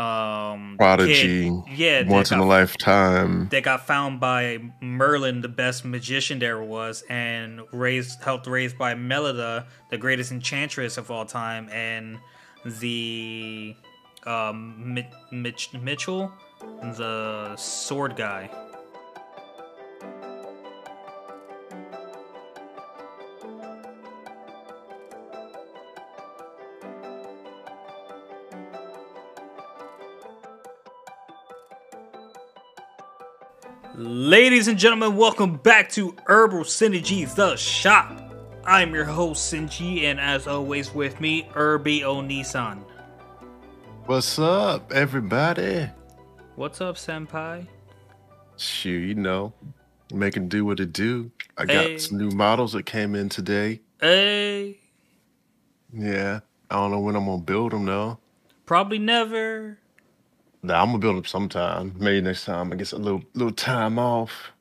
um Prodigy. kid- yeah, Once that in a lifetime. that got found by Merlin, the best magician there was, and raised helped raised by Melida, the greatest enchantress of all time, and the um Mi- Mitch- Mitchell, the sword guy. Ladies and gentlemen, welcome back to Herbal Synergy, the shop. I'm your host, Sinji, and as always with me, Irby Onisan. What's up, everybody? What's up, Senpai? Shoot, you know, making do what it do. I got Hey. some new models that came in today. Hey, Yeah, I don't know when I'm gonna build them though. probably never. Nah, I'm gonna build them sometime. Maybe next time I get a little little time off.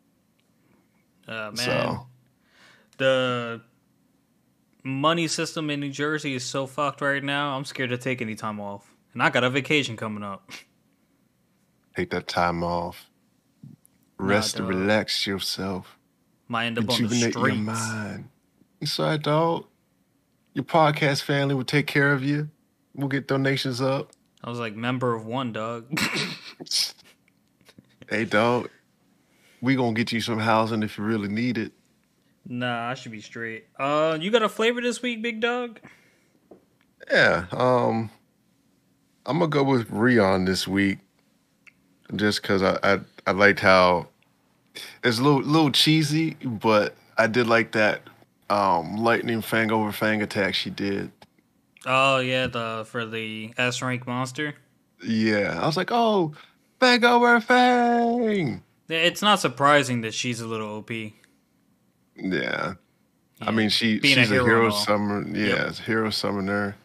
Uh, man, So the money system in New Jersey is so fucked right now. I'm scared to take any time off, and I got a vacation coming up. take that time off. Rest and relax yourself. Might end up on the Rejuvenate your streets. mind. It's all right, dog. Your podcast family will take care of you. We'll get donations up. I was like member of one, dog. Hey, dog. We gonna get you some housing if you really need it. nah, I should be straight. Uh, you got a flavor this week, big dog? Yeah. Um, I'm gonna go with Rion this week, just because I, I I liked how it's a little little cheesy, but I did like that um lightning fang over fang attack she did. Oh yeah, the for the S rank monster. Yeah, I was like, oh, fang over fang. Yeah, It's not surprising that she's a little OP. Yeah. I mean, she Being she's a hero hero, summoner. Yeah, Yep. hero summoner.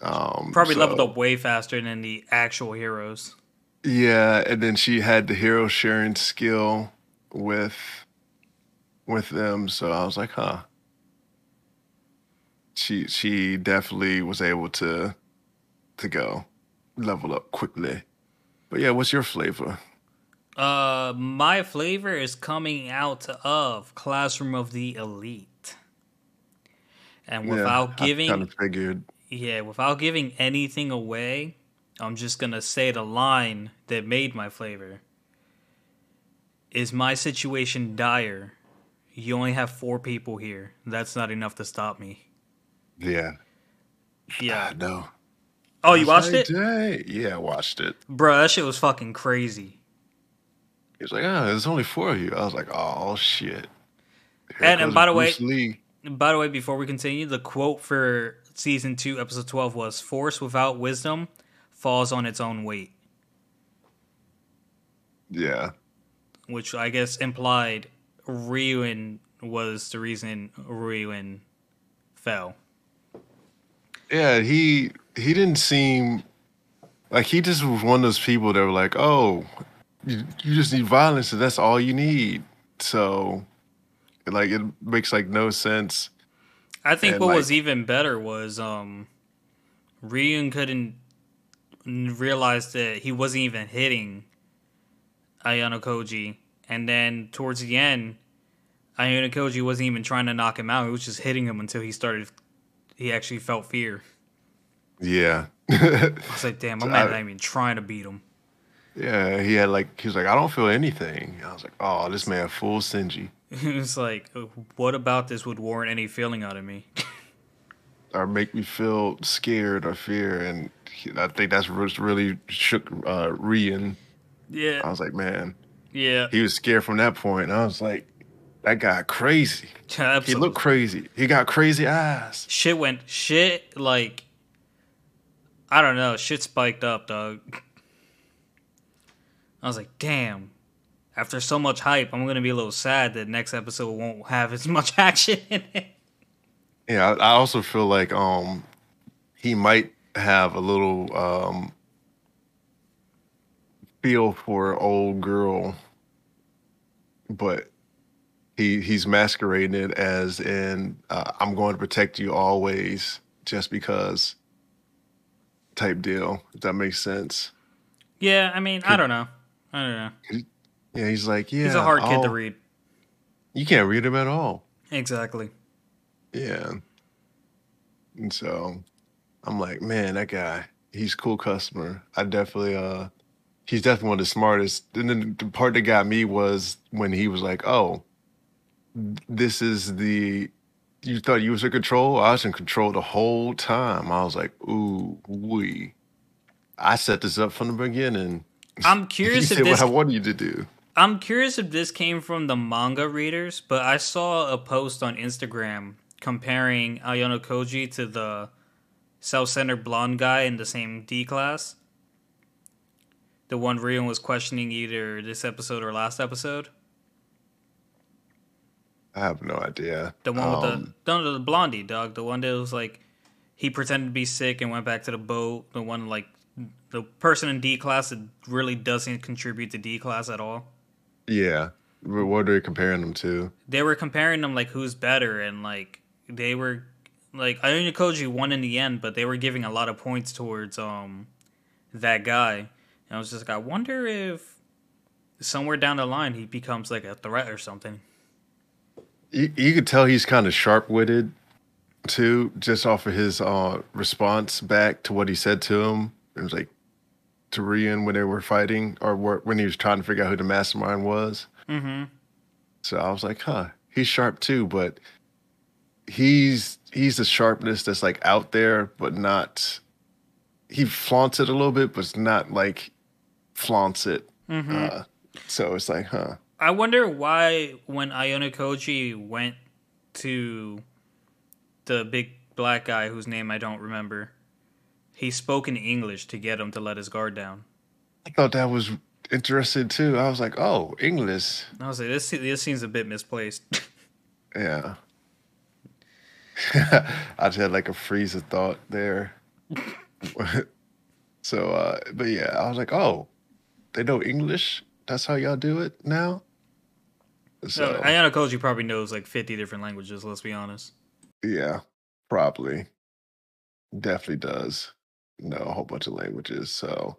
Um, Probably so- leveled up way faster than the actual heroes. Yeah, and then she had the hero sharing skill with with them, so I was like, huh. She she definitely was able to to go level up quickly. But yeah, what's your flavor? Uh, my flavor is coming out of Classroom of the Elite, and without giving kind of figured. Yeah, without giving anything away, I'm just gonna say the line that made my flavor. Is my situation dire? You only have four people here. That's not enough to stop me. Yeah, Yeah. I know. Oh, you watched it? Dang. Yeah, I watched it. Bruh, that shit was fucking crazy. He was like, "Ah, there's only four of you." I was like, "Oh shit!" Here And- and by the way- Lee. By the way, before we continue, the quote for season two, episode 12 was Force without wisdom falls on its own weight, yeah, which I guess implied Ryuen was the reason Ryuen fell. Yeah. He he didn't seem like he just was one of those people that were like, "Oh, you, you just need violence, and that's all you need." So, like, it makes like no sense. I think And, what like- was even better was um Ryuen couldn't realize that he wasn't even hitting Ayanokoji. And then towards the end, Ayanokoji wasn't even trying to knock him out. He was just hitting him until he started he actually felt fear. Yeah, I was like, damn, I'm not even trying to beat him. yeah. He had like he was like, "I don't feel anything." I was like, "Oh, this man full Sinji." It's like, what about this would warrant any feeling out of me? or make me feel scared or fear. And I think that's what really shook uh, Ryuen. Yeah, I was like, man, yeah. he was scared from that point. I was like, that guy crazy. He looked crazy. He got crazy eyes. shit went shit like I don't know, shit spiked up, dog. I was like, damn. After so much hype, I'm gonna be a little sad that next episode won't have as much action in it. Yeah, I, I also feel like um he might have a little um feel for old girl, but he he's masquerading it as in uh, I'm going to protect you always, just because type deal. If that makes sense. Yeah, I mean, I don't know. I don't know. Yeah, he's like, yeah, He's a hard kid to read. You can't read him at all. Exactly. Yeah. And so I'm like, man, that guy, he's a cool customer. I definitely uh he's definitely one of the smartest. And then the part that got me was when he was like, Oh, this is the you thought you was in control? I was in control the whole time. I was like, ooh, we. I set this up from the beginning. I'm You curious if did this what I wanted you to do. I'm curious if this came from the manga readers, but I saw a post on Instagram comparing Ayanokoji to the self-centered blonde guy in the same D class. The one Rion was questioning either this episode or last episode. I have no idea. The one with Um, the no, the blondie dog. The one that was like he pretended to be sick and went back to the boat. The one like the person in D class that really doesn't contribute to D class at all. Yeah. What are you comparing them to? they were comparing them like who's better and like they were like Ayanokoji won in the end, but they were giving a lot of points towards um that guy. And I was just like, I wonder if somewhere down the line he becomes like a threat or something. You, you could tell he's kind of sharp witted too, just off of his uh, response back to what he said to him. It was like to Ryuen when they were fighting, or wh- when he was trying to figure out who the mastermind was. Mm-hmm. So I was like, huh, he's sharp too, but he's he's the sharpness that's like out there, but not. He flaunts it a little bit, but it's not like flaunts it. Mm-hmm. Uh, so it's like, huh. I wonder why when Ayanokoji went to the big black guy whose name I don't remember, he spoke in English to get him to let his guard down. I thought that was interesting too. I was like, oh, English. I was like, this this seems a bit misplaced. Yeah. I just had like a freeze of thought there. so, uh, but yeah, I was like, oh, they know English. That's how y'all do it now. So, So Ayanokoji probably knows like 50 different languages, let's be honest. yeah, probably. Definitely does know a whole bunch of languages. So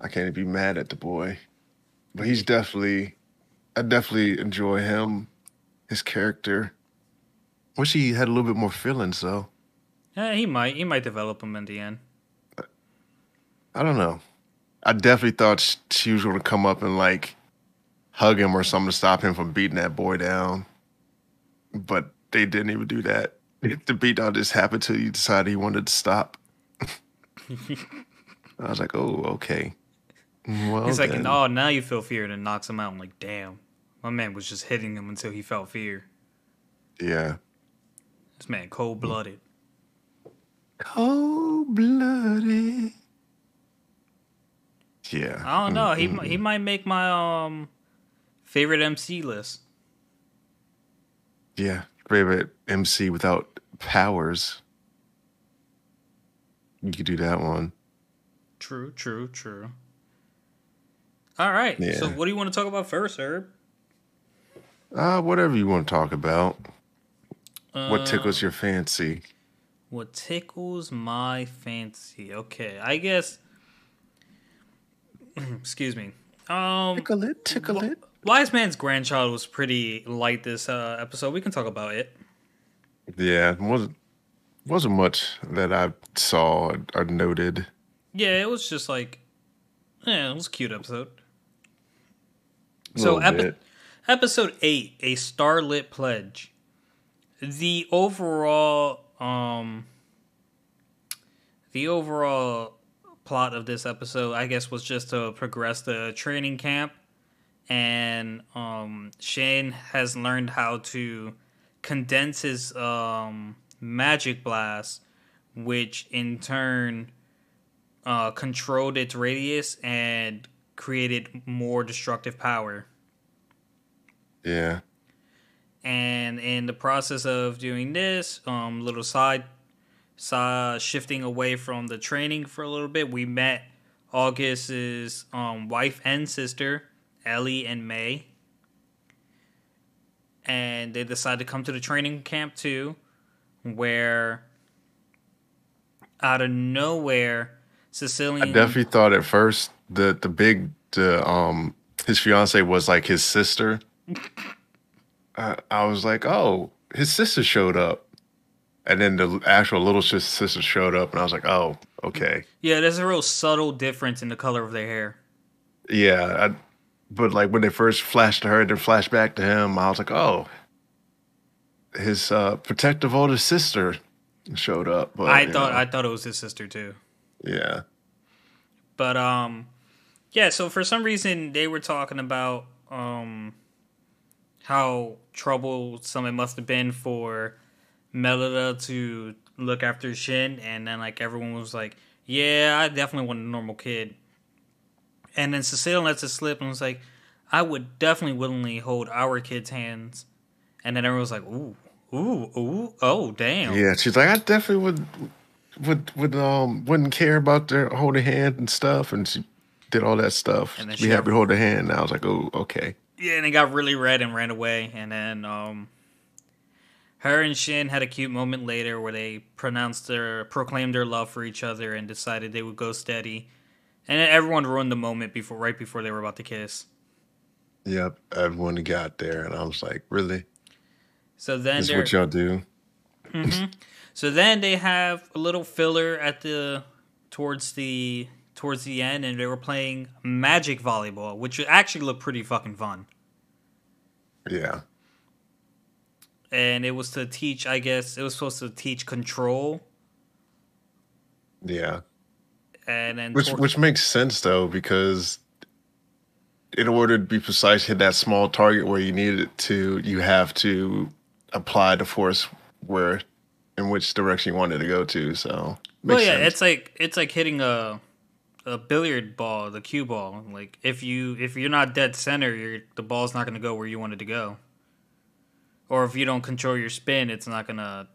I can't even be mad at the boy. But he's definitely, I definitely enjoy him, his character. Wish he had a little bit more feelings though. Yeah, he might. He might develop them in the end. I don't know. I definitely thought she was going to come up and like hug him or something to stop him from beating that boy down. But they didn't even do that. The beatdown just happened till you decided he wanted to stop. I was like, oh, okay. Well, He's like, then. oh, now you feel fear, and it knocks him out. I'm like, damn. My man was just hitting him until he felt fear. yeah. This man cold blooded. Cold blooded. Yeah. I don't know. He Mm, mi- he might make my um favorite MC list. Yeah. Favorite MC without powers. You could do that one. True, true, true. All right. Yeah. So, what do you want to talk about first, Herb? Uh, whatever you want to talk about. What Uh, tickles your fancy? What tickles my fancy? Okay, I guess. Excuse me. Um, Tickle it, tickle Wh- it. Wise Man's grandchild was pretty light this uh, episode. We can talk about it. Yeah, it wasn't wasn't much that I saw or, noted. Yeah, it was just like, yeah, it was a cute episode. So, epi- episode eight, a starlit pledge. The overall, um, the overall plot of this episode, I guess, was just to progress the training camp, and um, Shane has learned how to condense his um magic blast, which in turn uh, controlled its radius and created more destructive power. Yeah. And in the process of doing this, um, little side, side shifting away from the training for a little bit, we met August's um, wife and sister, Ellie and May. And they decided to come to the training camp too, where out of nowhere, Sicilian. I definitely thought at first the the big the um his fiance was like his sister. I, I was like, oh, his sister showed up, and then the actual little sister showed up, and I was like, oh, okay, Yeah, there's a real subtle difference in the color of their hair. yeah. But like when they first flashed to her, then flashed back to him, I was like, oh, his uh, protective older sister showed up. But I thought know, I thought it was his sister too. yeah, But um yeah, so for some reason they were talking about um how troublesome it must have been for Melida to look after Shin and then like everyone was like, Yeah, I definitely want a normal kid. And then Cecile lets it slip and was like, I would definitely willingly hold our kids' hands. And then everyone was like, Ooh, ooh, ooh, oh damn. yeah. She's like, I definitely would would would um wouldn't care about their holding hand and stuff, and she did all that stuff. And then Be she happy got- to hold her hand. And I was like, oh, okay. Yeah, and it got really red and ran away. And then um, her and Shin had a cute moment later where they pronounced their proclaimed their love for each other and decided they would go steady. And everyone ruined the moment before right before they were about to kiss. Yep, everyone got there, and I was like, really? So then This what y'all do? Mm-hmm. so then they have a little filler at the towards the towards the end, and they were playing magic volleyball, which actually looked pretty fucking fun. Yeah. And it was to teach, I guess, it was supposed to teach control. Yeah. And then Which toward- which makes sense though, because in order to be precise, hit that small target where you need it to, you have to apply the force where in which direction you want it to go to. So Well, yeah, sense. it's like it's like hitting a a billiard ball, the cue ball. Like if you if you're not dead center, you're, the ball's not going to go where you want it to go. Or if you don't control your spin, it's not going to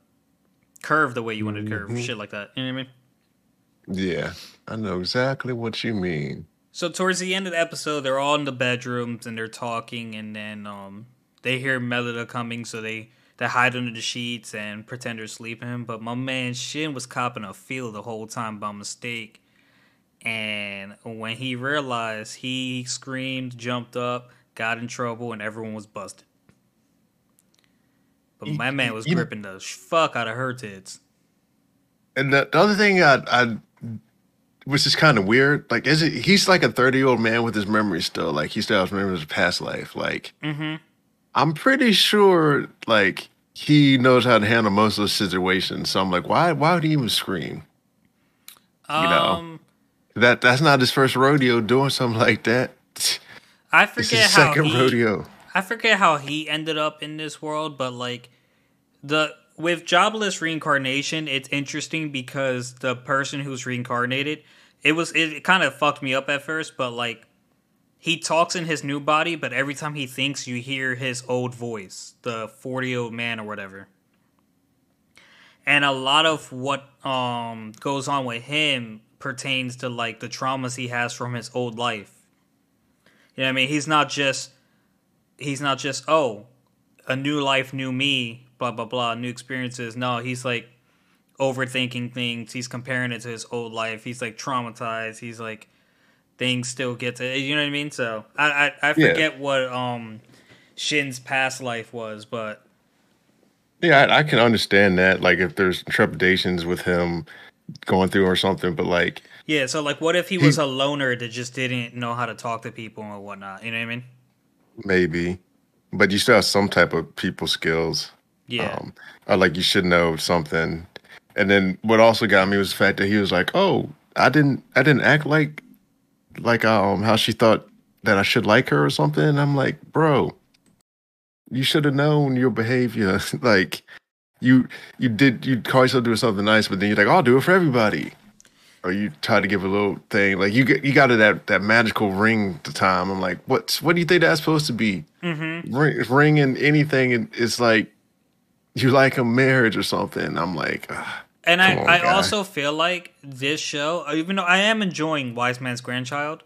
curve the way you want it to curve. Mhm. Shit like that. You know what I mean? Yeah, I know exactly what you mean. So towards the end of the episode, they're all in the bedrooms and they're talking, and then um, they hear Melida coming, so they they hide under the sheets and pretend they're sleeping. But my man Shin was copping a feel the whole time by mistake, and when he realized, he screamed, jumped up, got in trouble, and everyone was busted. But my man was gripping the fuck out of her tits. And the, the other thing I, I which is kind of weird, like is it he's like a 30 year old man with his memories still. Like he still has memories of past life. Like Mm-hmm. I'm pretty sure like he knows how to handle most of those situations. So I'm like, why why would he even scream? You know. Um, That that's not his first rodeo doing something like that. I forget how second he, rodeo. I forget how he ended up in this world, but like the with jobless reincarnation, it's interesting because the person who's reincarnated, it was it kind of fucked me up at first, but like he talks in his new body, but every time he thinks, you hear his old voice, the forty year old man or whatever. And a lot of what um goes on with him pertains to like the traumas he has from his old life. You know what I mean? He's not just he's not just oh a new life new me blah blah blah new experiences no he's like overthinking things he's comparing it to his old life he's like traumatized he's like things still get to you know what i mean so i i, I Yeah. forget what um shin's past life was but Yeah, I, I can understand that. Like if there's trepidations with him going through or something, but like yeah so like what if he was a loner that just didn't know how to talk to people and whatnot you know what i mean maybe, but you still have some type of people skills. yeah Um, or like you should know something. And then what also got me was the fact that he was like, "Oh, I didn't, I didn't act like, like um how she thought that I should like her or something." And I'm like, "Bro, you should have known your behavior. like, you you did you call yourself doing something nice, but then you're like, I'll do it for everybody." Or you try to give a little thing like you get you got it that that magical ring at the time. I'm like, what what do you think that's supposed to be? mm-hmm. ring, ringing anything and it's like you like a marriage or something. I'm like, ah, And I, on, I guy. also feel like this show, even though I am enjoying Wise Man's Grandchild,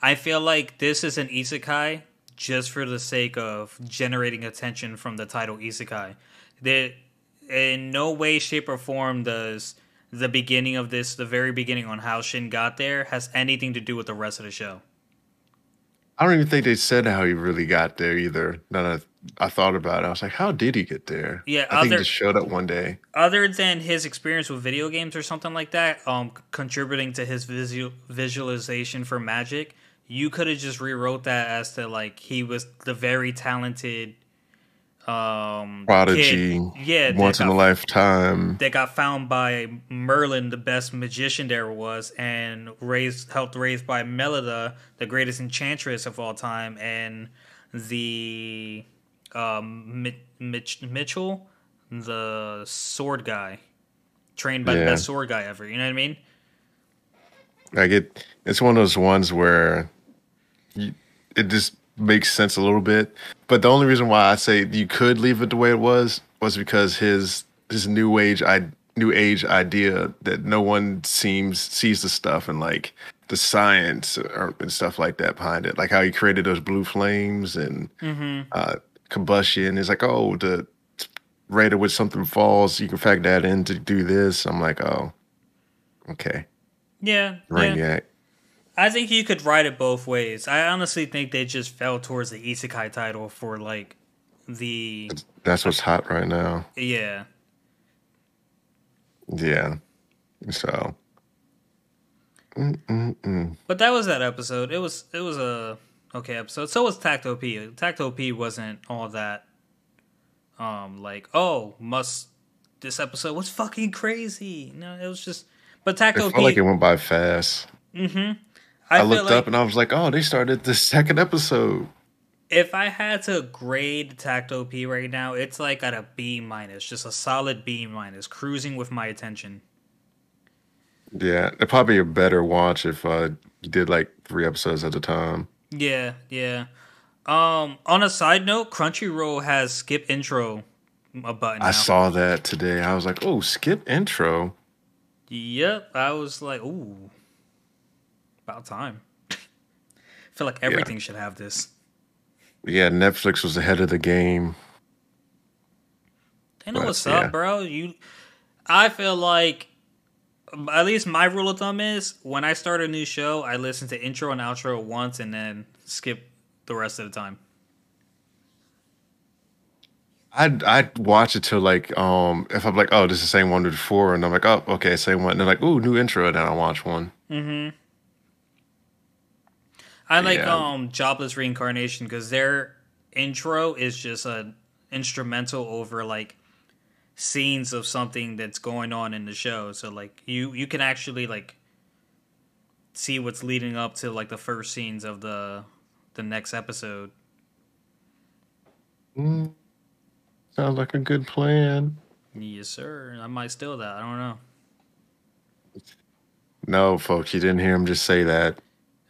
I feel like this is an isekai just for the sake of generating attention from the title isekai. That in no way, shape, or form does the beginning of this, the very beginning on how Shin got there, has anything to do with the rest of the show. I don't even think they said how he really got there either. Now that I thought about it, I was like, how did he get there? Yeah, I think other- he just showed up one day. Other than his experience with video games or something like that, um, contributing to his visual visualization for magic, you could have just rewrote that as to like he was the very talented, um, Prodigy, kid. Yeah, once in a lifetime. that got found by Merlin, the best magician there was, and raised helped raised by Melida, the greatest enchantress of all time, and the um, Mitch, Mitchell, the sword guy, trained by the best sword guy ever. You know what I mean? Like it, it's one of those ones where you, it just makes sense a little bit. But the only reason why I say you could leave it the way it was was because his his new age I new age idea that no one seems sees the stuff and like the science or, and stuff like that behind it, like how he created those blue flames and uh, combustion. It's like oh the rate at which something falls, you can factor that in to do this. I'm like oh okay, Yeah, yeah. I think you could write it both ways. I honestly think they just fell towards the isekai title for like the That's what's hot right now. yeah. Yeah. So. Mm-mm-mm. But that was that episode. It was it was a okay episode. So was Takt Op. Takt Op wasn't all that um like, oh, must this episode was fucking crazy. No, it was just but It Tacto felt P like it went by fast. I, I, looked like up and I was like, oh, they started the second episode. if I had to grade Takt Op right now, it's like at a B minus, just a solid B minus, cruising with my attention. Yeah. It'd probably be a better watch if uh, you did like three episodes at a time. Yeah, yeah. Um, on a side note, Crunchyroll has skip intro a button. Now. I saw that today. I was like, oh, skip intro. Yep, I was like, ooh, about time. I feel like everything should have this. Yeah, Netflix was ahead of the game. They know But, what's yeah. up, bro. You, I feel like, at least my rule of thumb is when I start a new show, I listen to intro and outro once and then skip the rest of the time. I'd I'd watch it till like um if I'm like oh this is the same one before and I'm like oh okay same one and they're like ooh new intro and then I watch one Mhm. I like Yeah. um Jobless Reincarnation because their intro is just a instrumental over like scenes of something that's going on in the show. So like you you can actually like see what's leading up to like the first scenes of the the next episode. Mm, sounds like a good plan. Yes, sir. I might steal that. I don't know. No, folks, you didn't hear him just say that.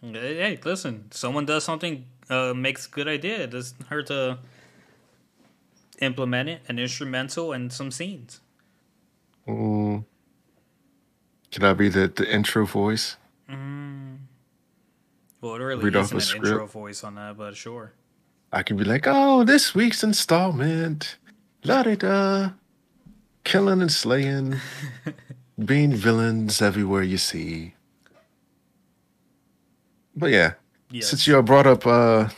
Hey, hey, listen. Someone does something, uh, makes a good idea. It doesn't hurt to implement it, an instrumental, and some scenes. Mm. Can I be the, the intro voice? Well, it really Read isn't an script. intro voice on that, but sure. I can be like, oh, this week's installment, la di da, killing and slaying, being villains everywhere you see. But yeah, Yes. since you brought up uh,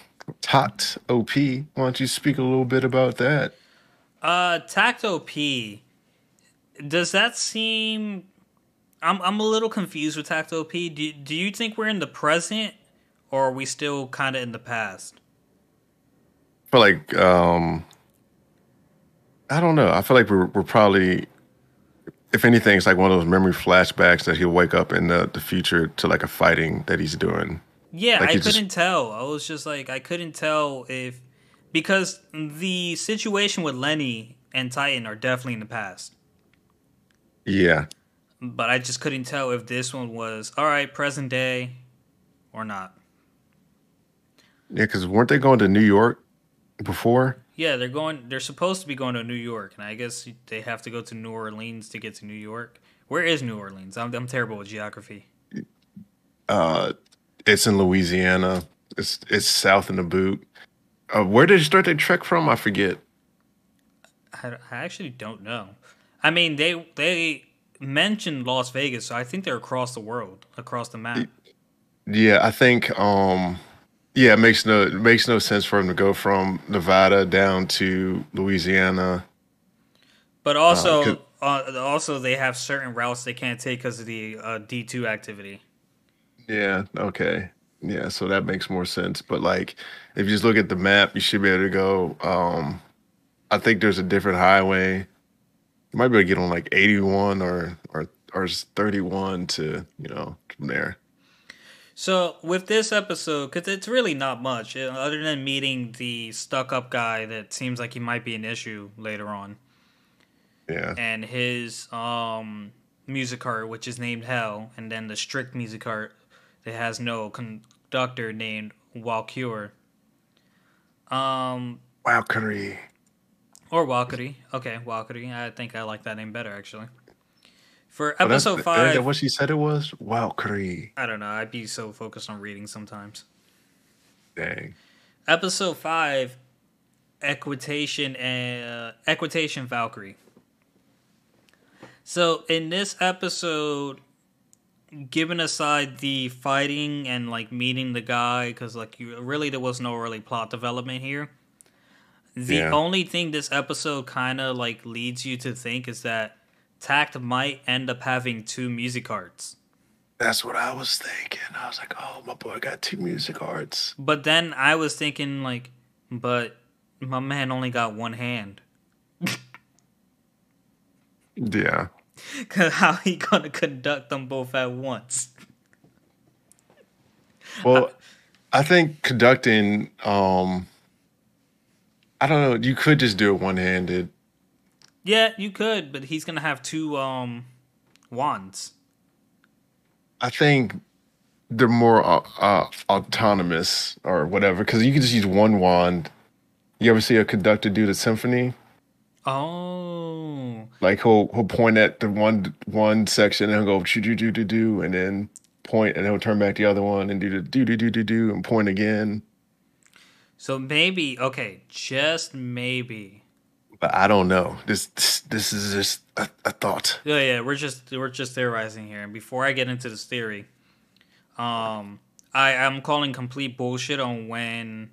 Takt Op, why don't you speak a little bit about that? Uh, Takt Op. Does that seem? I'm I'm a little confused with Takt Op. Do Do you think we're in the present, or are we still kind of in the past? I feel like um, I don't know. I feel like we're we're probably, if anything, it's like one of those memory flashbacks that he'll wake up in the, the future to like a fighting that he's doing. Yeah, Like I couldn't tell. I was just like, I couldn't tell if because the situation with Lenny and Titan are definitely in the past, Yeah, but I just couldn't tell if this one was all right, present day, or not. yeah. Because weren't they going to New York before? Yeah, they're going. They're supposed to be going to New York, and I guess they have to go to New Orleans to get to New York. Where is New Orleans? I'm, I'm terrible with geography. Uh, it's in Louisiana. It's it's south in the boot. Uh, where did they start their trek from? I forget. I, I actually don't know. I mean, they they mentioned Las Vegas, so I think they're across the world, across the map. Yeah, I think um yeah, it makes no it makes no sense for them to go from Nevada down to Louisiana. But also, could- uh, also they have certain routes they can't take because of the uh, D two activity. Yeah, okay. Yeah, so that makes more sense. But like if you just look at the map, you should be able to go um I think there's a different highway. You might be able to get on like 81 or or or 31 to, you know, from there. So with this episode, because it's really not much, uh, other than meeting the stuck up guy that seems like he might be an issue later on, Yeah. and his um Musicart, which is named Hell, and then the strict Musicart that has no conductor named Walcure. Um, Valkyrie. or Walkery. Okay, Walkery. I think I like that name better actually. For Oh, episode is that five, what she said it was? Valkyrie. I don't know. I'd be so focused on reading sometimes. Dang. Episode five, Equitation and uh, Equitation Valkyrie. So in this episode, given aside the fighting and like meeting the guy, because like you really there was no really plot development here. The Yeah. only thing this episode kind of like leads you to think is that Takt might end up having two music arts That's what I was thinking. I was like, oh, my boy got two music arts. But then I was thinking like, but my man only got one hand. Yeah. Cause how he gonna conduct them both at once? Well, I think conducting, um, I don't know, you could just do it one handed. Yeah, you could, but he's gonna have two um wands. I think they're more uh, uh, autonomous or whatever because you can just use one wand. You ever see a conductor do the symphony? Oh, Like he'll he'll point at the one one section and he'll go do do do do do and then point and he'll turn back the other one and do the do do do do do and point again. so maybe okay, just maybe. But I don't know. This this, this is just a, a thought. Yeah, yeah, we're just we're just theorizing here. And before I get into this theory, um, I I am calling complete bullshit on when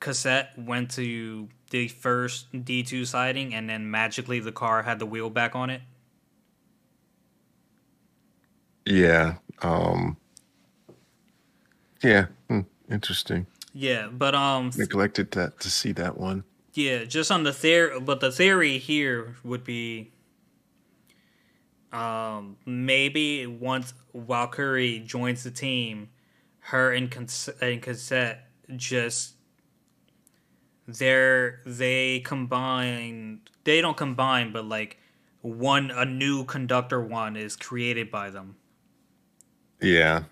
Cosette went to the first D two sighting, and then magically the car had the wheel back on it. Yeah. Um. Yeah. hmm, Interesting. Yeah, but um, Neglected that to see that one. Yeah, just on the theory, but the theory here would be, um, maybe once Valkyrie joins the team, her and Cons- and Cosette just they're they combine. They don't combine, but like one a new conductor one is created by them. Yeah.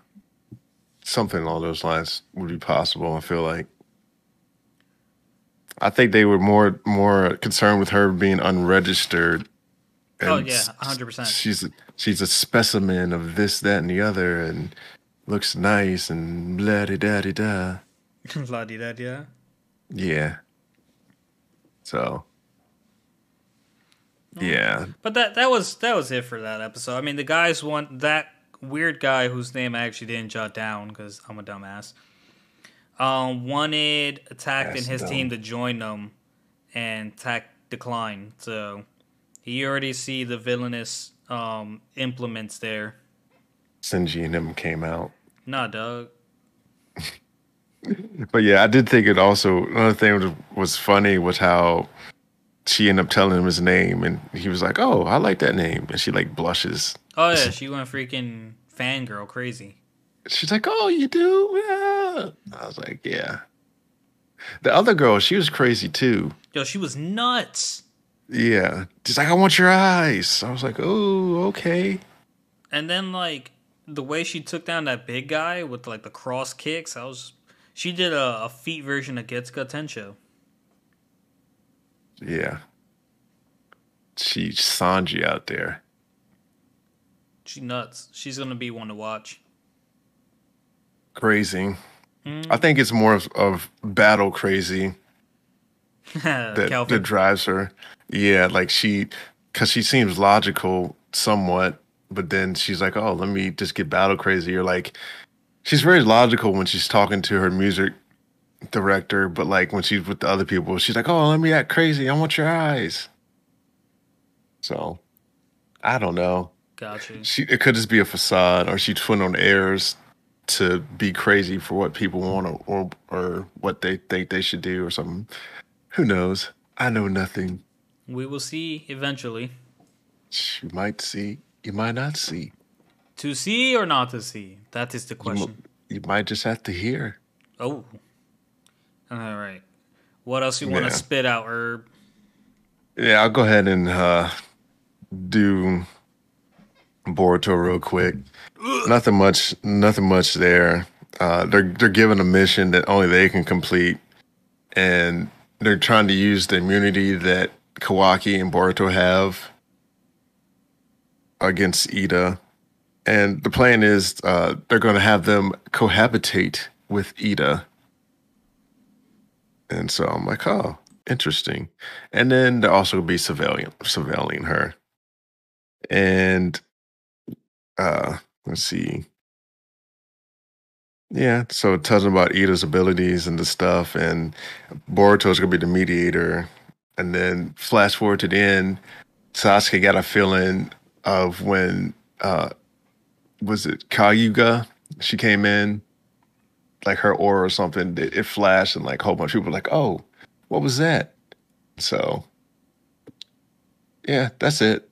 Something along those lines would be possible, I feel like. I think they were more more concerned with her being unregistered. Oh, yeah, s- 100%. She's a, she's a specimen of this, that, and the other, and looks nice and blah da da da da. La da da. Yeah. So. Yeah. But that that was that was it for that episode. I mean, the guys want that weird guy whose name I actually didn't jot down because I'm a dumbass. Um, wanted Takt and his dumb. team to join them, and Takt declined. So you already see the villainous um implements there. Sinji and him came out. Nah, Doug. But yeah, I did think it also another thing was, was funny was how she ended up telling him his name and he was like, "Oh, I like that name," and she like blushes. Oh yeah, she went freaking fangirl crazy. She's like, "Oh, you do?" Yeah. I was like, "Yeah." The other girl, she was crazy too. Yo, she was nuts. Yeah, she's like, "I want your eyes." I was like, "Oh, okay." And then like the way she took down that big guy with like the cross kicks, I was she did a, a feet version of Getsuga Tensho. Yeah. She Sanji out there. She nuts. She's gonna be one to watch. Crazy. Mm. I think it's more of, of battle crazy. that, Calvin. that drives her. Yeah, like she, because she seems logical somewhat, but then she's like, "Oh, let me just get battle crazy." Or like, she's very logical when she's talking to her music director, but like when she's with the other people, she's like, "Oh, let me act crazy. I want your eyes." So, I don't know. Gotcha. She it could just be a facade, or she's putting on airs to be crazy for what people want, or or, or what they think they should do, or something. Who knows? I know nothing. We will see eventually. You might see. You might not see. To see or not to see? That is the You, question. m- you might just have to hear. Oh. All right. What else you want to Yeah. spit out, Herb? Yeah, I'll go ahead and uh, do Boruto real quick. nothing much. Nothing much there. Uh, they're they're given a mission that only they can complete, and they're trying to use the immunity that Kawaki and Boruto have against Eida. And the plan is uh, they're going to have them cohabitate with Eida. And so I'm like, oh, interesting. And then they're also going to be surveilling, surveilling her. And uh, let's see. Yeah, so it tells them about Eida's abilities and the stuff, and Boruto's gonna be the mediator. And then flash forward to the end, Sasuke got a feeling of when uh was it Kayuga? She came in, like her aura or something, it, it flashed, and like a whole bunch of people were like, oh, what was that? So yeah, that's it.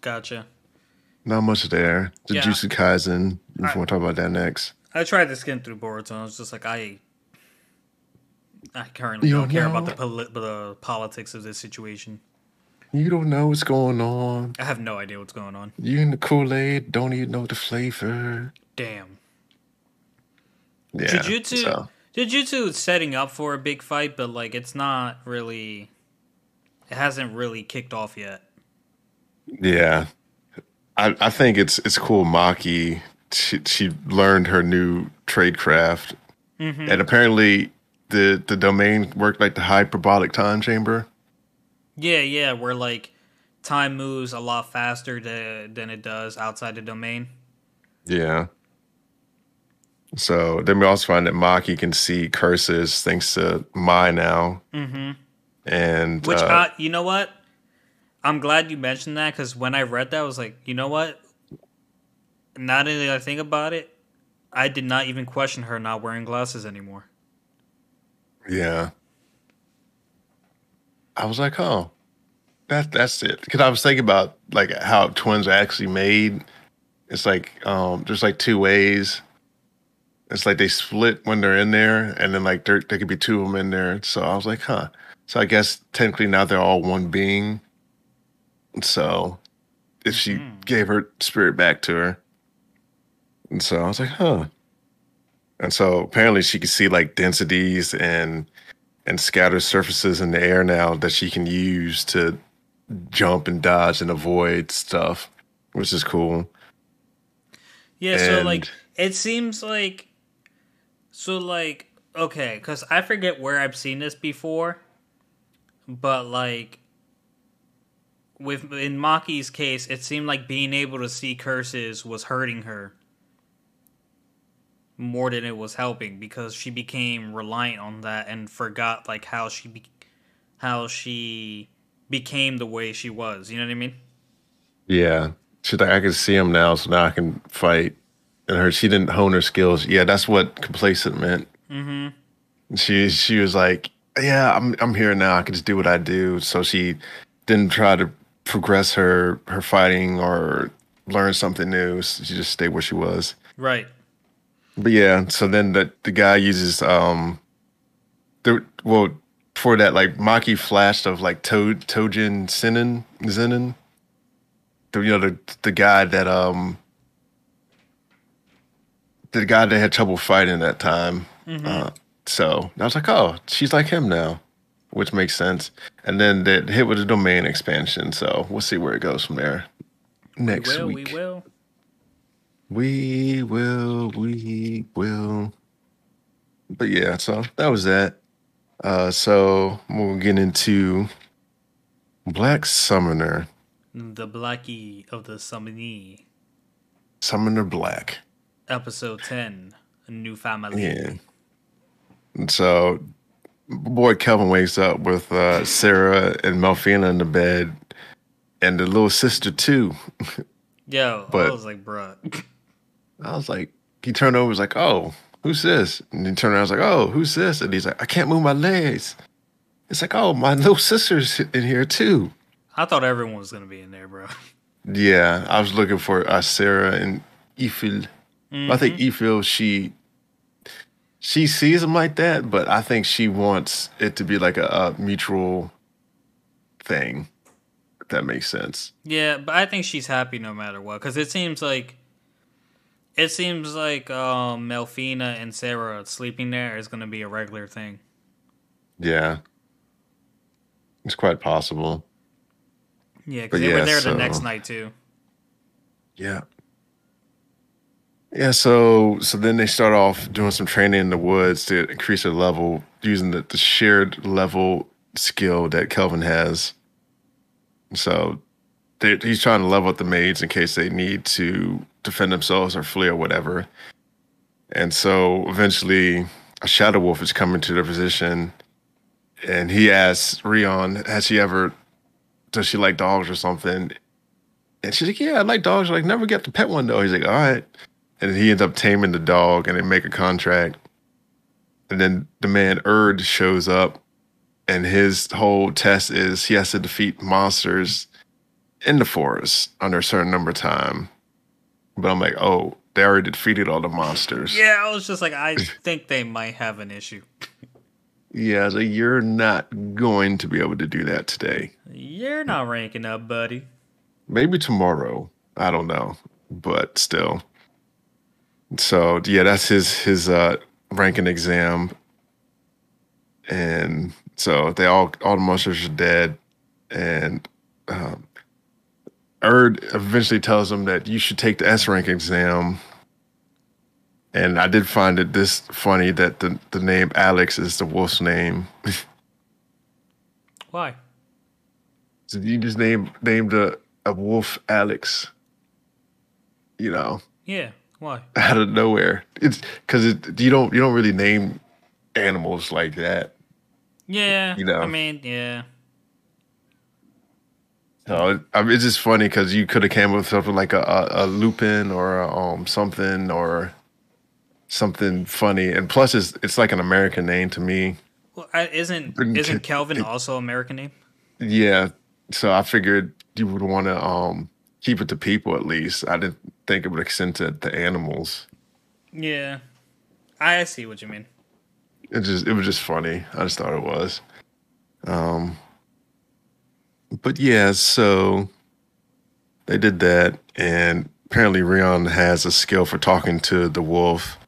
Gotcha. Not much there. The Yeah. Jutsu Kaisen. If I- you want to talk about that next. I tried to skim through boards, and I was just like, I, I currently You don't don't care about the, poli- the politics of this situation. You don't know what's going on. I have no idea what's going on. You in the Kool Aid don't even know the flavor. Damn. Yeah. Jujutsu, so- Jujutsu is setting up for a big fight, but like it's not really. It hasn't really kicked off yet. yeah. I, I think it's it's cool. Maki, she, she learned her new trade craft, Mm-hmm. and apparently the the domain worked like the hyperbolic time chamber. Yeah, yeah, where like time moves a lot faster to, than it does outside the domain. Yeah. So then we also find that Maki can see curses thanks to Mai now, Mm-hmm. and Which, uh, uh, you know what? I'm glad you mentioned that because when I read that, I was like, you know what? Now that I think about it, I did not even question her not wearing glasses anymore. Yeah. I was like, oh, that that's it. Because I was thinking about like how twins are actually made. It's like um, there's like two ways. It's like they split when they're in there, and then like there there could be two of them in there. So I was like, huh. So I guess technically now they're all one being. So if she Mhm. gave her spirit back to her, and so I was like, huh. And so apparently she could see like densities and and scatter surfaces in the air now that she can use to jump and dodge and avoid stuff, which is cool. Yeah, so like it seems like so like okay, cuz I forget where I've seen this before, but like with in Maki's case, it seemed like being able to see curses was hurting her more than it was helping because she became reliant on that and forgot like how she be- how she became the way she was. You know what I mean? Yeah. She's like, I can see him now, so now I can fight. And her, she didn't hone her skills. Yeah, that's what complacent meant. Mm-hmm. She she was like, yeah, I'm I'm here now. I can just do what I do. So she didn't try to progress her her fighting or learn something new. She just stayed where she was. Right. But yeah, so then the the guy uses um the well for that like Maki flashed of like to, Tojin Zenin Zenin. The you know the the guy that um the guy that had trouble fighting that time. Uh, so I was like, oh, she's like him now, which makes sense. And then that hit with the domain expansion. So we'll see where it goes from there. Next we will, week. we will. We will, we will. But yeah, so that was that. Uh, so we'll get into Black Summoner. The Blackie of the Summoning. Summoner Black. Episode 10 A New Family. Yeah. And so, boy Kelvin wakes up with uh, Sarah and Melfina in the bed, and the little sister too. Yo, But- I was like, bruh. I was like, he turned over, was like, "Oh, who's this?" And he turned around, I was like, "Oh, who's this?" And he's like, "I can't move my legs." It's like, "Oh, my little sister's in here too." I thought everyone was going to be in there, bro. Yeah, I was looking for uh, Sera and Efil. I think Efil, she she sees him like that, but I think she wants it to be like a, a mutual thing. If that makes sense. Yeah, but I think she's happy no matter what because it seems like it seems like um, Melfina and Sera sleeping there is going to be a regular thing. Yeah, it's quite possible. Yeah, because they were yeah, there the next night too. Yeah. Yeah, so so then they start off doing some training in the woods to increase their level using the, the shared level skill that Kelvin has. So they, he's trying to level up the maids in case they need to defend themselves or flee or whatever. And so eventually a shadow wolf is coming to their position and he asks Rion, has she ever does she like dogs or something? And she's like, Yeah, I like dogs. Like, never get to pet one though. He's like, All right. And he ends up taming the dog and they make a contract. And then the man Erd shows up and his whole test is he has to defeat monsters in the forest under a certain number of time. But I'm like, oh, they already defeated all the monsters. Yeah, I was just like, I think they might have an issue. Yeah, so you're not going to be able to do that today. You're not ranking up, buddy. Maybe tomorrow. I don't know, but still. So yeah, that's his his uh, ranking exam, and so they all all the monsters are dead, and um, Erd eventually tells him that you should take the S rank exam. And I did find it this funny that the, the name Alex is the wolf's name. Why? So you just name named a, a wolf Alex. You know, Yeah, why? out of nowhere. It's because it, you don't you don't really name animals like that. Yeah, You know. I mean, yeah. So I mean, it's just funny because you could have came up with something like a, a, a lupin or a, um something or something funny. And plus, it's it's like an American name to me. Well, I, isn't isn't Kelvin also American name? Yeah. So I figured you would want to um keep it to people at least. I didn't think it would extend to the animals. Yeah, I see what you mean. it just it was just funny. I just thought it was. Um but yeah, so they did that and apparently Rion has a skill for talking to the wolf.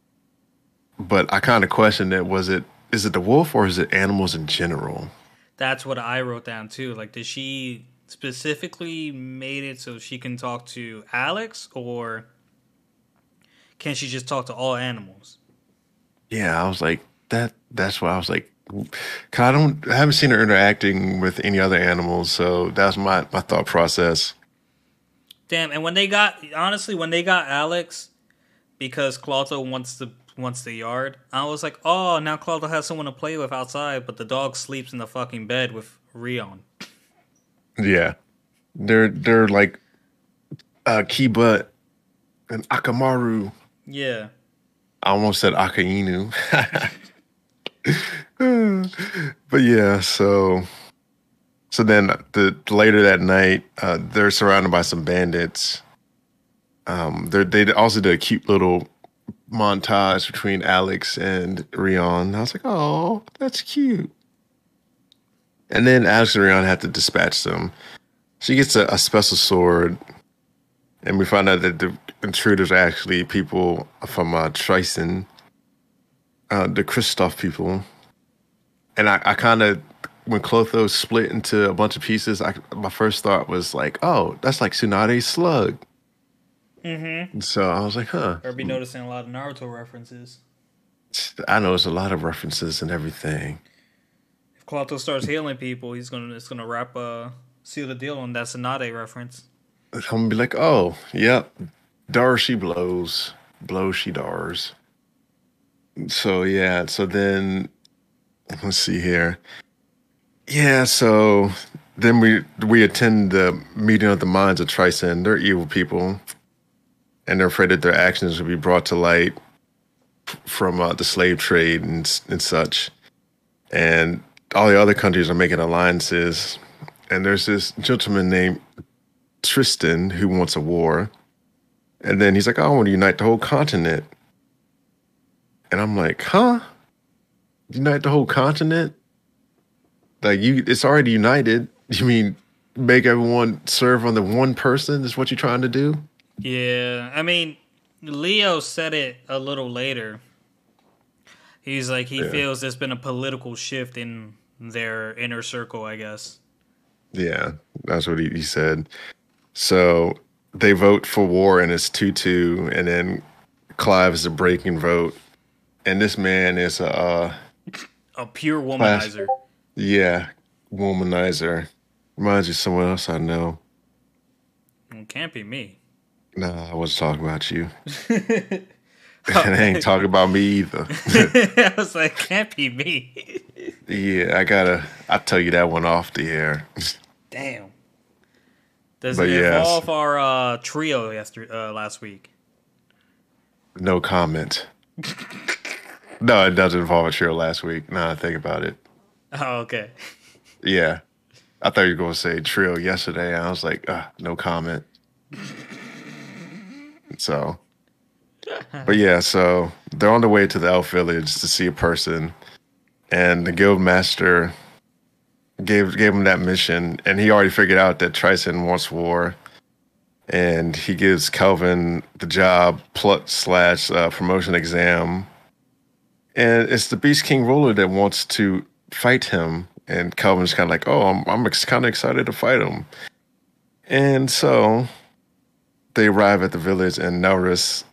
But I kind of questioned it was it is it the wolf or is it animals in general? That's what I wrote down too. Like, did she specifically made it so she can talk to Alex, or can she just talk to all animals? Yeah, I was like that that's why I was like I don't I haven't seen her interacting with any other animals, so that's my my thought process. Damn! And when they got honestly, when they got Alex, because Claudio wants the wants the yard, I was like, oh, now Claudio has someone to play with outside, but the dog sleeps in the fucking bed with Rion. Yeah. They're they're like uh Kiba and Akamaru. Yeah. I almost said Akainu. but yeah, so so then the later that night, uh, they're surrounded by some bandits. Um, they they also did a cute little montage between Alex and Rion. I was like, oh, that's cute. And then Alex and Rion have to dispatch them. She gets a, a special sword, and we find out that the intruders are actually people from uh, Trycen, uh, the Kristoff people. And I, I kind of, when Clotho split into a bunch of pieces, I, my first thought was like, oh, that's like Tsunade's slug. Mm-hmm. So I was like, huh. Or be noticing a lot of Naruto references. I know there's a lot of references and everything. If Clotho starts healing people, he's gonna it's gonna wrap uh seal the deal on that Tsunade reference. I'm gonna be like, oh, yep, dar she blows, blow she dars. So yeah, so then let's see here. Yeah, so then we we attend the meeting of the minds of Trycen. They're evil people, and they're afraid that their actions will be brought to light from uh, the slave trade and and such. And all the other countries are making alliances. And there's this gentleman named Tristan who wants a war. And then he's like, I want to unite the whole continent. And I'm like, huh? Unite the whole continent? Like you it's already united. You mean make everyone serve under one person is what you're trying to do? Yeah. I mean, Leo said it a little later. He's like he Yeah. feels there's been a political shift in their inner circle, I guess. Yeah, that's what he, he said. So they vote for war and it's 2 2. And then Clive is a breaking vote. And this man is a, uh, A pure Class- womanizer. yeah, womanizer. Reminds you of someone else I know. It can't be me. Nah, I wasn't talking about you. and I ain't talking about me either. I was like, can't be me. yeah, I gotta, I'll tell you that one off the air. Damn. Does But it yes. involve our uh, trio yesterday, uh, last week? No comment. No, it doesn't involve a trio last week. Now I think about it. Oh, okay. Yeah. I thought you were going to say Trill yesterday. I was like, uh, no comment. so, but yeah, so they're on the way to the elf village to see a person, and the guild master gave gave him that mission, and he already figured out that Trycen wants war, and he gives Kelvin the job plus slash uh, promotion exam, and it's the Beast King ruler that wants to fight him, and Kelvin's kind of like, oh, I'm I'm kind of excited to fight him, and so they arrive at the village, and Nelris,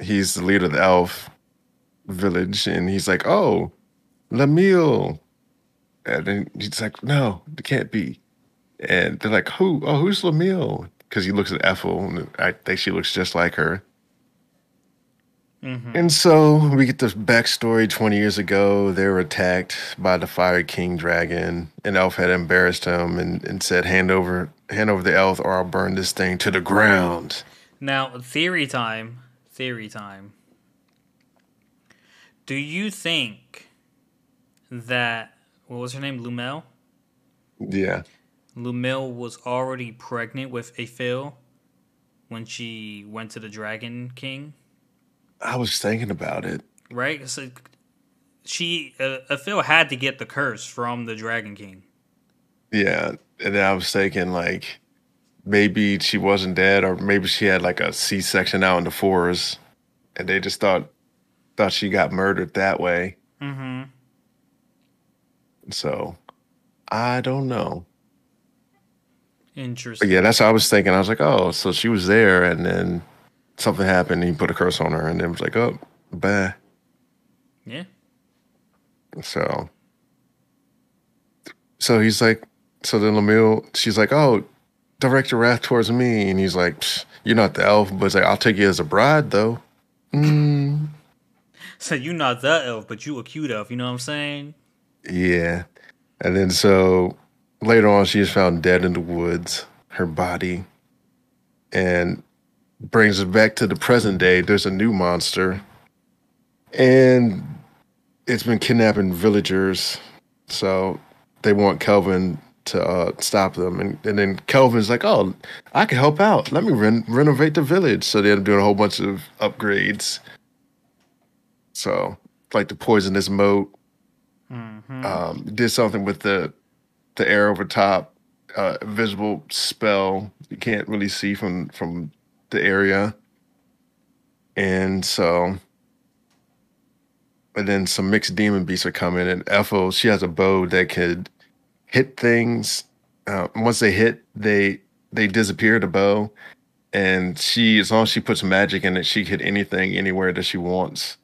he's the leader of the elf village, and he's like, oh, Lemille. And then he's like, no, it can't be. And they're like, who? Oh, who's Lemille? Because he looks at Efil, and I think she looks just like her. Hmm And so we get the backstory 20 years ago. They were attacked by the Fire King dragon, and Elf had embarrassed him and, and said, hand over, hand over the elf or I'll burn this thing to the ground. Now, theory time. Theory time. Do you think that what was her name? Lumel. Yeah. Lumel was already pregnant with Efil when she went to the Dragon King, I was thinking about it. right? So she uh, Efil had to get the curse from the Dragon King. Yeah. And then I was thinking, like, maybe she wasn't dead, or maybe she had like a C section out in the forest, and they just thought thought she got murdered that way. Mm-hmm. So I don't know. But Interesting. yeah, that's what I was thinking. I was like, oh, so she was there, and then something happened, and he put a curse on her, and then was like, oh, bah. Yeah. So, so he's like, so then Lemuel, she's like, oh, direct your wrath towards me, and he's like, "Psh, you're not the elf, but like, I'll take you as a bride, though. Mm, So you're not the elf, but you a cute elf. You know what I'm saying? yeah. And then so later on, she is found dead in the woods, her body, and brings us back to the present day. There's a new monster, and it's been kidnapping villagers. So they want Kelvin to uh, stop them, and, and then Kelvin's like, "Oh, I can help out. Let me ren- renovate the village." So they end up doing a whole bunch of upgrades. So like the poisonous moat, Mm-hmm. um, did something with the the air over top, uh, visible spell you can't really see from from the area, and so, and then some mixed demon beasts are coming, and Efil she has a bow that could hit things. Uh, once they hit, they they disappear the bow, and she as long as she puts magic in it, she can hit anything anywhere that she wants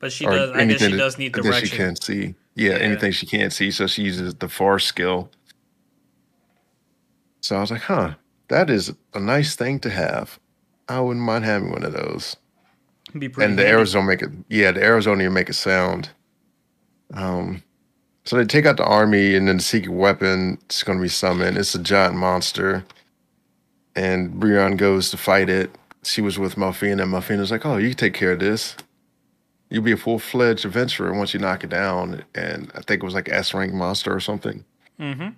But she does. I guess she that- does need that direction. she can't see. Yeah, Yeah. anything she can't see, so she uses the far skill. So I was like, huh, that is a nice thing to have. I wouldn't mind having one of those. Be pretty And the handy. arrows don't make it. Yeah, the arrows don't even make a sound. Um, so they take out the army, and then the secret weapon is going to be summoned. It's a giant monster, and Rion goes to fight it. She was with Melfina, and Melfina's like, "Oh, you can take care of this. You'll be a full fledged adventurer once you knock it down." And I think it was like S rank monster or something. Mm-hmm.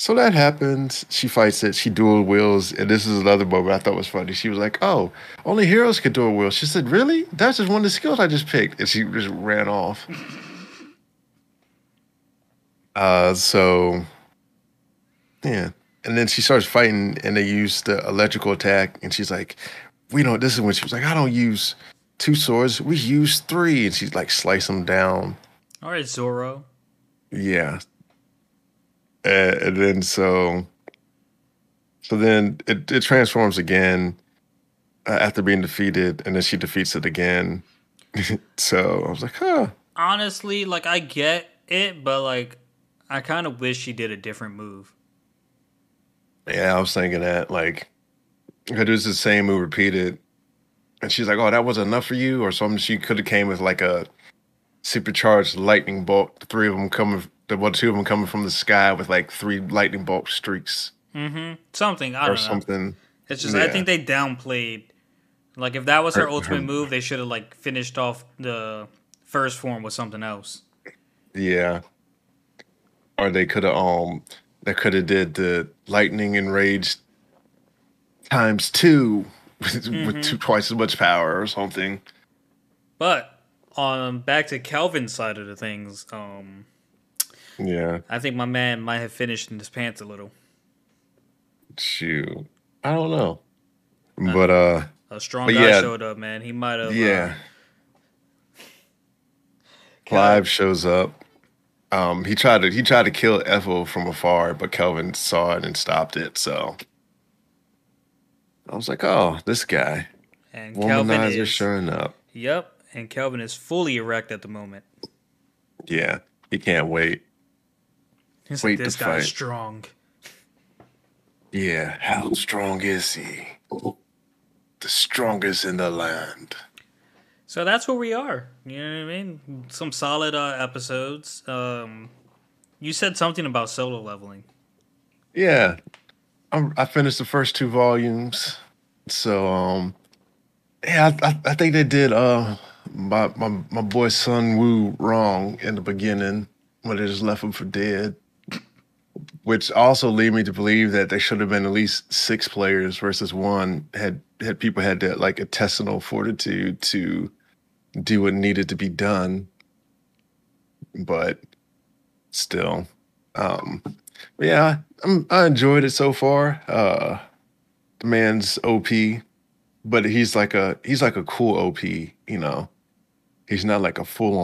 So that happens. She fights it. She dual wields, and this is another moment I thought was funny. She was like, "Oh, only heroes can dual wield." She said, "Really? That's just one of the skills I just picked," and she just ran off. uh, so yeah, and then she starts fighting, and they use the electrical attack, and she's like, "We don't." This is when she was like, "I don't use two swords. We use three. and she's like, slice them down. All right, Zoro. Yeah. And, then so so then it, it transforms again uh, after being defeated, and then she defeats it again. so I was like, huh. Honestly, like I get it, but like I kind of wish she did a different move. Yeah, I was thinking that like it was the same move repeated, and she's like, "Oh, that wasn't enough for you," or something. She could have came with like a supercharged lightning bolt. The three of them coming, the one, two of them coming from the sky with like three lightning bolt streaks Mm-hmm. Something I or don't know. something. It's just I think they downplayed. Like if that was her ultimate move, they should have like finished off the first form with something else. Yeah. Or they could have um they could have did the lightning enraged times two with, with two, twice as much power or something. But um, back to Kelvin's side of the things, um, Yeah. I think my man might have finished in his pants a little. Shoot. I don't know. But uh A strong guy yeah. showed up, man. He might have. yeah. Uh, Clive shows up. Um he tried to he tried to kill Efil from afar, but Kelvin saw it and stopped it, so I was like, oh, this guy. and Kelvin Womanizer is. showing up. Yep, and Kelvin is fully erect at the moment. Yeah. He can't wait. He's Wait like, this guy's strong. Yeah, how strong is he? The strongest in the land. So that's where we are. You know what I mean? Some solid uh, episodes. Um, you said something about solo leveling. Yeah, I'm, I finished the first two volumes, so um, yeah, I, I, I think they did uh my my my boy Sun Woo wrong in the beginning when they just left him for dead, which also lead me to believe that there should have been at least six players versus one. Had had people had that like intestinal fortitude to do what needed to be done, but still, um, yeah, I'm, I enjoyed it so far. Uh, the man's OP, but he's like a he's like a cool OP. You know, he's not like a full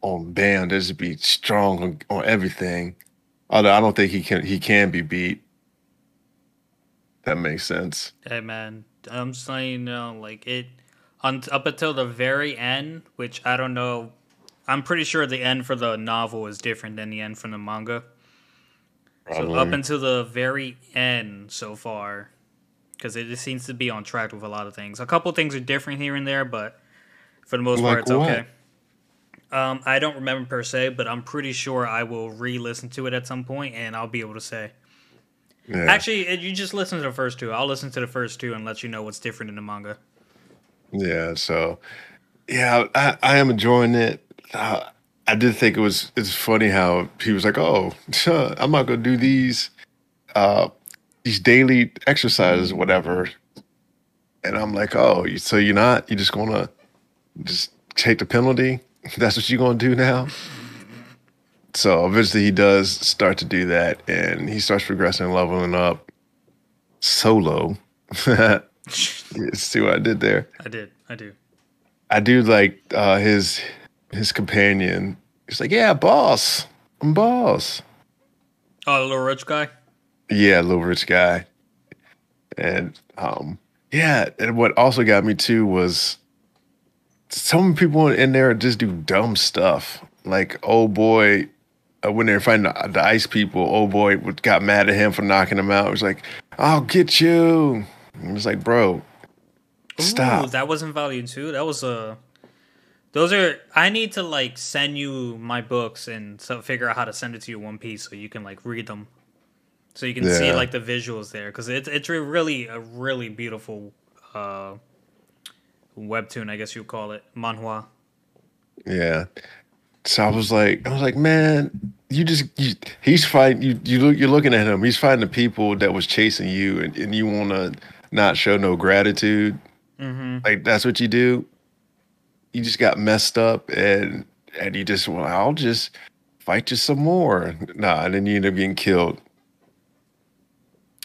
on band. To be strong on, on everything. Although I don't think he can he can be beat. That makes sense. Hey man, I'm saying uh, like it un- up until the very end, which I don't know. I'm pretty sure the end for the novel is different than the end from the manga. So up until the very end so far, because it just seems to be on track with a lot of things. A couple things are different here and there, but for the most Like part, it's what? okay. Um, I don't remember per se, but I'm pretty sure I will re-listen to it at some point, and I'll be able to say. Yeah. Actually, you just listen to the first two. I'll listen to the first two and let you know what's different in the manga. Yeah, so yeah, I, I am enjoying it. Uh, I did think it was it's funny how he was like, "Oh, I'm not gonna do these uh, these daily exercises, whatever," and I'm like, "Oh, so you're not? You're just gonna just take the penalty? That's what you're gonna do now?" So eventually, he does start to do that, and he starts progressing, leveling up solo. See what I did there? I did. I do. I do like uh, his his companion. He's like, "Yeah, boss, I'm boss." Oh, the little rich guy. Yeah, little rich guy. And um, yeah, and what also got me too was some people in there just do dumb stuff. Like, oh boy, uh, when they were fighting the, the ice people, oh boy got mad at him for knocking him out. It was like, "I'll get you." It was like, bro, stop. Ooh, that wasn't volume two. That was a. those are. I need to like send you my books and so figure out how to send it to you one piece so you can like read them, so you can see like the visuals there because it's it's really a really beautiful uh webtoon I guess you would call it manhwa. Yeah. So I was like, I was like, man, you just you, he's fighting you. You look, you're looking at him. He's fighting the people that was chasing you, and, and you want to not show no gratitude. Mm-hmm. Like that's what you do. You just got messed up, and and you just well, I'll just fight you some more. Nah, and then you end up getting killed.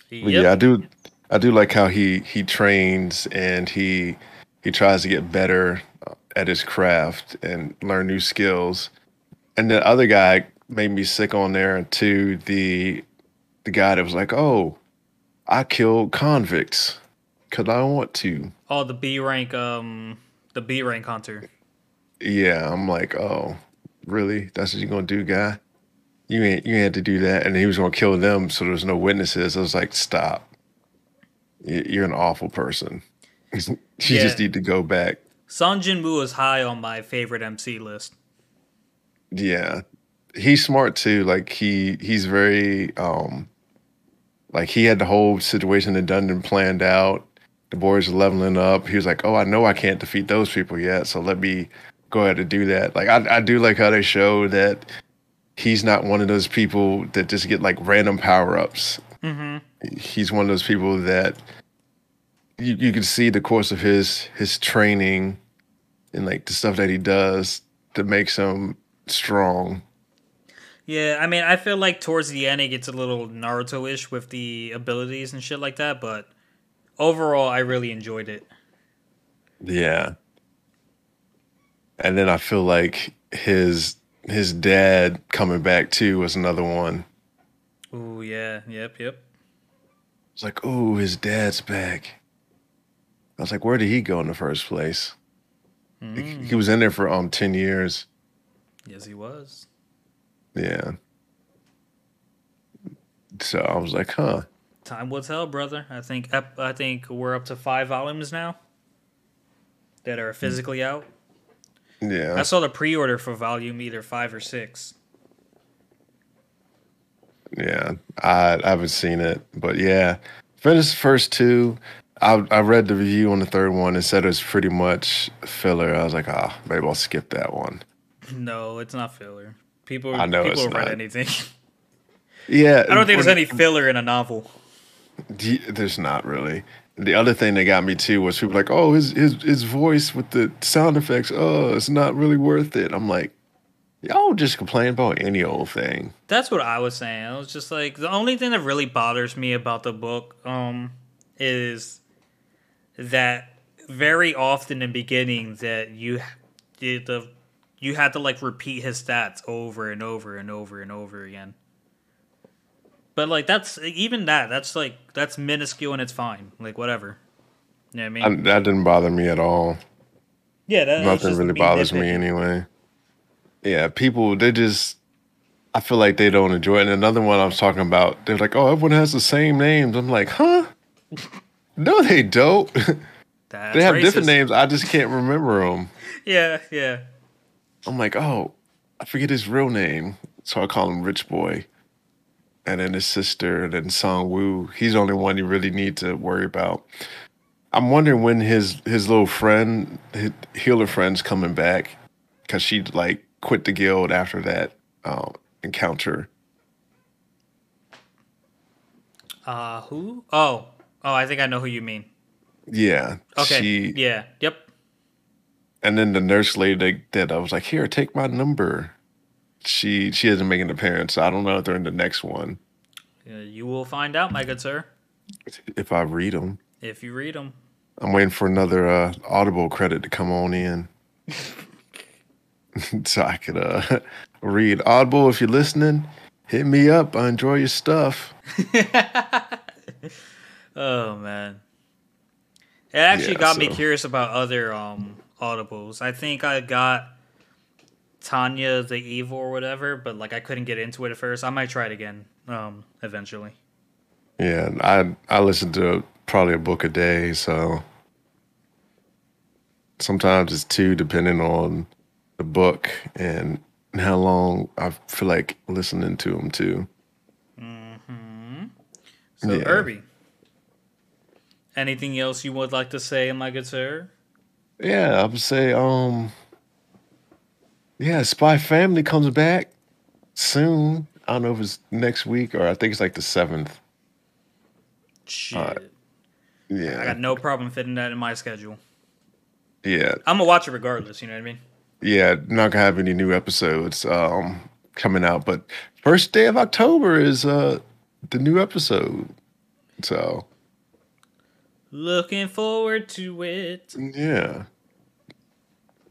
But Yeah, I do. I do like how he he trains and he he tries to get better at his craft and learn new skills. And the other guy made me sick on there too. The the guy that was like, "Oh, I killed convicts because I want to." Oh, the B rank um the B rank hunter. Yeah, I'm like, "Oh, really? That's what you're gonna do, guy? You ain't you ain't had to do that." And he was gonna kill them, so there was no witnesses. I was like, "Stop! You're an awful person. you Yeah. just need to go back." Sung Jinwoo is high on my favorite MC list. Yeah. He's smart too. Like he he's very um like he had the whole situation in Dundon planned out. The boys leveling up. He was like, Oh, I know I can't defeat those people yet, so let me go ahead and do that. Like I I do like how they show that he's not one of those people that just get like random power ups. Mm-hmm. He's one of those people that you, you can see the course of his his training and like the stuff that he does that makes him strong. Yeah, I mean, I feel like towards the end it gets a little Naruto-ish with the abilities and shit like that, but overall, I really enjoyed it. Yeah. And then I feel like his his dad coming back too was another one. Ooh, yeah, yep, yep. It's like, oh, his dad's back. I was like, where did he go in the first place? He- Mm, He was in there for um ten years. yes, he was. Yeah. So I was like, huh. Time will tell, brother. I think I think we're up to five volumes now that are physically out. Yeah. I saw the pre-order for volume either five or six. Yeah, I, I haven't seen it, but yeah, finished the first two. I I read the review on the third one and said it was pretty much filler. I was like, ah, maybe I'll skip that one. No, it's not filler. People, I know people it's will read not. anything. Yeah, I don't think there's any filler in a novel. There's not really. The other thing that got me too was people like, oh, his his his voice with the sound effects. Oh, it's not really worth it. I'm like, y'all just complain about any old thing. That's what I was saying. I was just like the only thing that really bothers me about the book um is that very often in beginning that you the you had to like repeat his stats over and over and over and over again. But like that's even that that's like that's minuscule and it's fine. Like whatever. You know what I I, mean? that didn't bother me at all. yeah, that, Nothing really bothers me anyway. Yeah, people they just I feel like they don't enjoy it. And another one I was talking about, they're like, Oh, everyone has the same names. I'm like, huh? No, they don't. That's they have different names. I just can't remember them. Yeah, yeah. I'm like, oh, I forget his real name. So I call him Rich Boy. And then his sister, and then Song Woo. He's the only one you really need to worry about. I'm wondering when his his little friend, his healer friend's coming back, because she like quit the guild after that uh, encounter. Uh who? Oh. Oh, I think I know who you mean. Yeah. Okay. She, Yeah. Yep. And then the nurse lady that, I was like, here, take my number. She she hasn't made an appearance. I don't know if they're in the next one. Uh, you will find out, my good sir, If I read them. if you read them. I'm waiting for another uh, Audible credit to come on in, so I could uh, read Audible. If you're listening, hit me up. I enjoy your stuff. Oh man. It actually Yeah, got me curious about other um audibles. I think I got Tanya the Evil or whatever, but like I couldn't get into it at first. I might try it again um, eventually. Yeah, I I listen to probably a book a day, so sometimes it's two, depending on the book and how long I feel like listening to them too. Mm-hmm. So, Yeah. Irby, anything else you would like to say, in my good sir? Yeah, I would say, um, yeah, Spy Family comes back soon. I don't know if it's next week or I think it's like the seventh. Shit. Yeah, I got no problem fitting that in my schedule. yeah, I'm gonna watch it regardless. You know what I mean? yeah. Not gonna have any new episodes um coming out, but first day of October is uh the new episode. So Looking forward to it. yeah,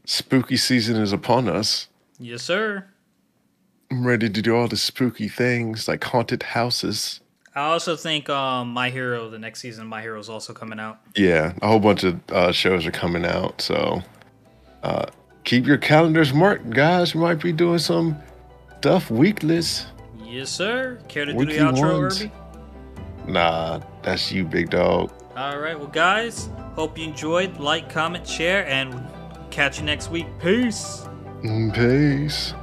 spooky season is upon us. Yes, sir. I'm ready to do all the spooky things like haunted houses. I also think um, My Hero, the next season of My Hero, is also coming out. Yeah, a whole bunch of uh, shows are coming out. So uh, keep your calendars marked, guys. We might be doing some stuff weekless. Yes, sir. Care to do the outro, ones. Irby? Nah, that's you, big dog. All right, well, guys, hope you enjoyed. Like, comment, share, and catch you next week. Peace. Mm, Peace.